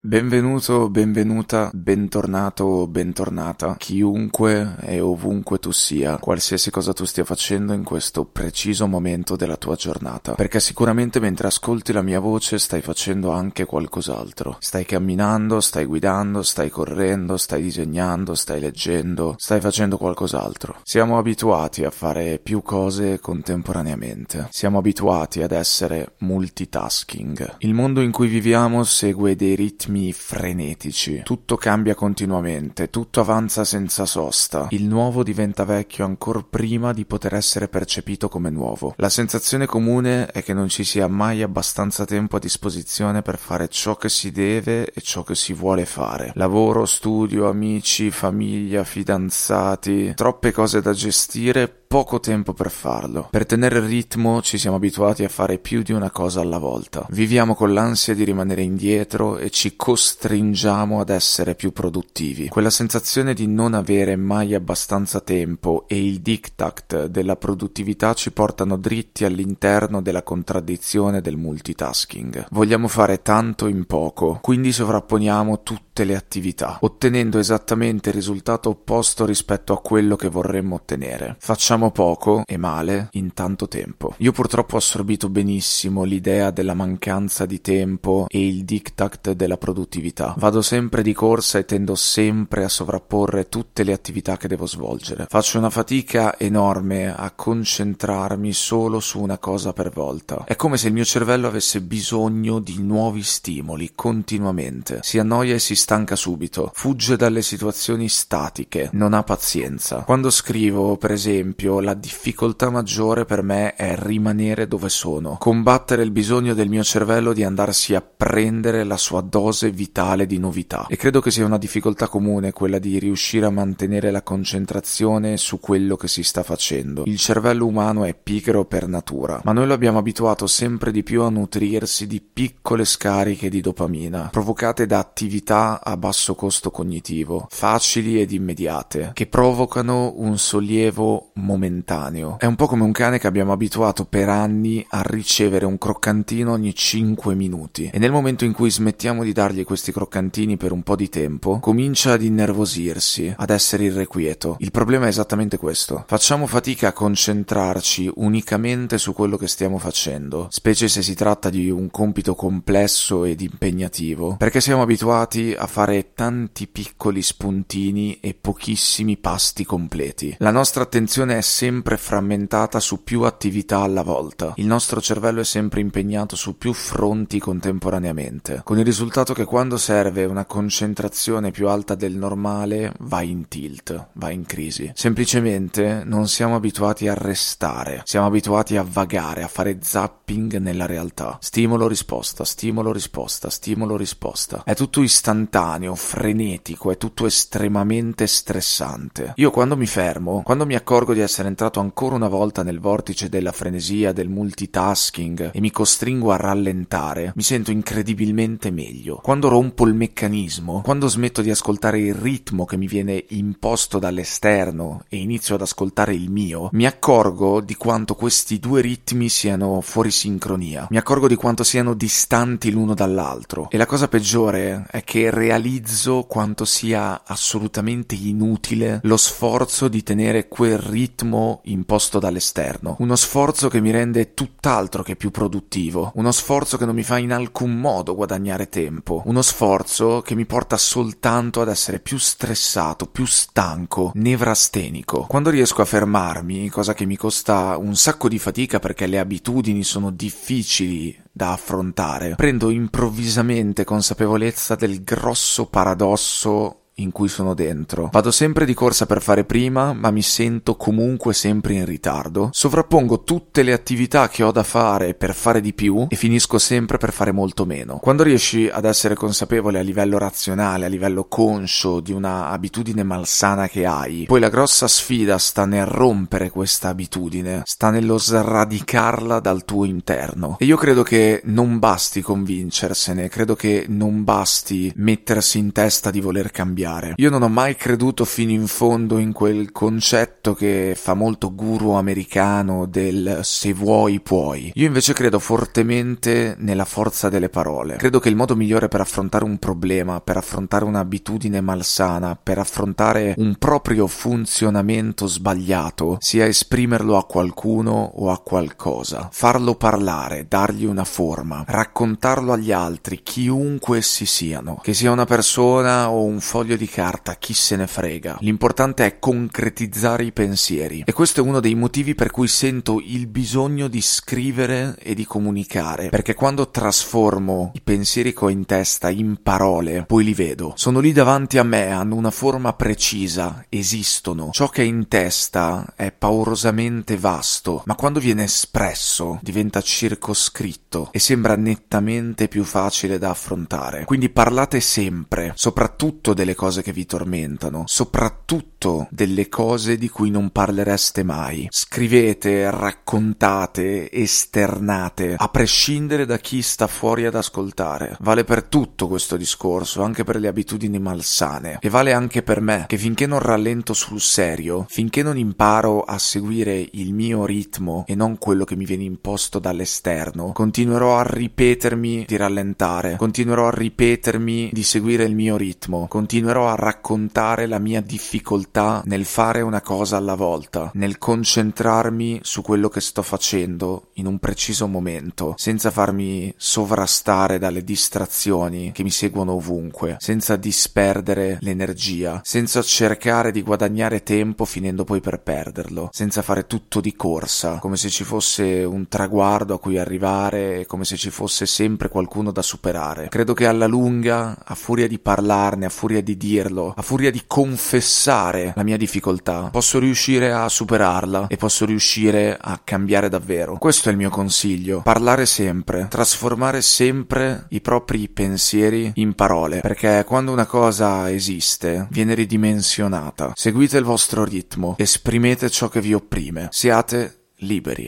Benvenuto, benvenuta, bentornato o bentornata, chiunque e ovunque tu sia, qualsiasi cosa tu stia facendo in questo preciso momento della tua giornata, perché sicuramente mentre ascolti la mia voce stai facendo anche qualcos'altro. Stai camminando, stai guidando, stai correndo, stai disegnando, stai leggendo, stai facendo qualcos'altro. Siamo abituati a fare più cose contemporaneamente. Siamo abituati ad essere multitasking. Il mondo in cui viviamo segue dei ritmi ritmi frenetici. Tutto cambia continuamente, tutto avanza senza sosta. Il nuovo diventa vecchio ancora prima di poter essere percepito come nuovo. La sensazione comune è che non ci sia mai abbastanza tempo a disposizione per fare ciò che si deve e ciò che si vuole fare. Lavoro, studio, amici, famiglia, fidanzati, troppe cose da gestire poco tempo per farlo. Per tenere il ritmo ci siamo abituati a fare più di una cosa alla volta. Viviamo con l'ansia di rimanere indietro e ci costringiamo ad essere più produttivi. Quella sensazione di non avere mai abbastanza tempo e il diktat della produttività ci portano dritti all'interno della contraddizione del multitasking. Vogliamo fare tanto in poco, quindi sovrapponiamo tutte le attività, ottenendo esattamente il risultato opposto rispetto a quello che vorremmo ottenere. Facciamo facciamo poco e male in tanto tempo. Io purtroppo ho assorbito benissimo l'idea della mancanza di tempo e il diktat della produttività. Vado sempre di corsa e tendo sempre a sovrapporre tutte le attività che devo svolgere. Faccio una fatica enorme a concentrarmi solo su una cosa per volta. È come se il mio cervello avesse bisogno di nuovi stimoli continuamente. Si annoia e si stanca subito. Fugge dalle situazioni statiche. Non ha pazienza. Quando scrivo, per esempio, esempio, la difficoltà maggiore per me è rimanere dove sono, combattere il bisogno del mio cervello di andarsi a prendere la sua dose vitale di novità. E credo che sia una difficoltà comune quella di riuscire a mantenere la concentrazione su quello che si sta facendo. Il cervello umano è pigro per natura, ma noi lo abbiamo abituato sempre di più a nutrirsi di piccole scariche di dopamina, provocate da attività a basso costo cognitivo, facili ed immediate, che provocano un sollievo momentaneo momentaneo. È un po' come un cane che abbiamo abituato per anni a ricevere un croccantino ogni 5 minuti e nel momento in cui smettiamo di dargli questi croccantini per un po' di tempo, comincia ad innervosirsi, ad essere irrequieto. Il problema è esattamente questo. Facciamo fatica a concentrarci unicamente su quello che stiamo facendo, specie se si tratta di un compito complesso ed impegnativo, perché siamo abituati a fare tanti piccoli spuntini e pochissimi pasti completi. La nostra attenzione è sempre frammentata su più attività alla volta. Il nostro cervello è sempre impegnato su più fronti contemporaneamente, con il risultato che quando serve una concentrazione più alta del normale va in tilt, va in crisi. Semplicemente non siamo abituati a restare, siamo abituati a vagare, a fare zapping nella realtà. Stimolo risposta, stimolo risposta, stimolo risposta. È tutto istantaneo, frenetico, è tutto estremamente stressante. Io quando mi fermo, quando mi accorgo di essere essere entrato ancora una volta nel vortice della frenesia, del multitasking e mi costringo a rallentare, mi sento incredibilmente meglio. Quando rompo il meccanismo, quando smetto di ascoltare il ritmo che mi viene imposto dall'esterno e inizio ad ascoltare il mio, mi accorgo di quanto questi due ritmi siano fuori sincronia. Mi accorgo di quanto siano distanti l'uno dall'altro. E la cosa peggiore è che realizzo quanto sia assolutamente inutile lo sforzo di tenere quel ritmo ritmo imposto dall'esterno, uno sforzo che mi rende tutt'altro che più produttivo, uno sforzo che non mi fa in alcun modo guadagnare tempo, uno sforzo che mi porta soltanto ad essere più stressato, più stanco, nevrastenico. Quando riesco a fermarmi, cosa che mi costa un sacco di fatica perché le abitudini sono difficili da affrontare, prendo improvvisamente consapevolezza del grosso paradosso in cui sono dentro. Vado sempre di corsa per fare prima, ma mi sento comunque sempre in ritardo. Sovrappongo tutte le attività che ho da fare per fare di più e finisco sempre per fare molto meno. Quando riesci ad essere consapevole a livello razionale, a livello conscio di una abitudine malsana che hai, poi la grossa sfida sta nel rompere questa abitudine, sta nello sradicarla dal tuo interno. E io credo che non basti convincersene, credo che non basti mettersi in testa di voler cambiare. Io non ho mai creduto fino in fondo in quel concetto che fa molto guru americano del se vuoi puoi. Io invece credo fortemente nella forza delle parole. Credo che il modo migliore per affrontare un problema, per affrontare un'abitudine malsana, per affrontare un proprio funzionamento sbagliato, sia esprimerlo a qualcuno o a qualcosa, farlo parlare, dargli una forma, raccontarlo agli altri, chiunque essi siano, che sia una persona o un foglio di carta, chi se ne frega. L'importante è concretizzare i pensieri e questo è uno dei motivi per cui sento il bisogno di scrivere e di comunicare, perché quando trasformo i pensieri che ho in testa in parole, poi li vedo. Sono lì davanti a me, hanno una forma precisa, esistono. Ciò che è in testa è paurosamente vasto, ma quando viene espresso diventa circoscritto e sembra nettamente più facile da affrontare. Quindi parlate sempre, soprattutto delle cose che vi tormentano, soprattutto delle cose di cui non parlereste mai. Scrivete, raccontate, esternate, a prescindere da chi sta fuori ad ascoltare. Vale per tutto questo discorso, anche per le abitudini malsane. E vale anche per me, che finché non rallento sul serio, finché non imparo a seguire il mio ritmo e non quello che mi viene imposto dall'esterno, continuerò a ripetermi di rallentare, continuerò a ripetermi di seguire il mio ritmo, continuerò a raccontare la mia difficoltà nel fare una cosa alla volta, nel concentrarmi su quello che sto facendo in un preciso momento, senza farmi sovrastare dalle distrazioni che mi seguono ovunque, senza disperdere l'energia, senza cercare di guadagnare tempo finendo poi per perderlo, senza fare tutto di corsa, come se ci fosse un traguardo a cui arrivare, come se ci fosse sempre qualcuno da superare. Credo che alla lunga, a furia di parlarne, a furia di dirlo, a furia di confessare la mia difficoltà, posso riuscire a superarla e posso riuscire a cambiare davvero. Questo è il mio consiglio, parlare sempre, trasformare sempre i propri pensieri in parole, perché quando una cosa esiste, viene ridimensionata. Seguite il vostro ritmo, esprimete ciò che vi opprime, siate liberi.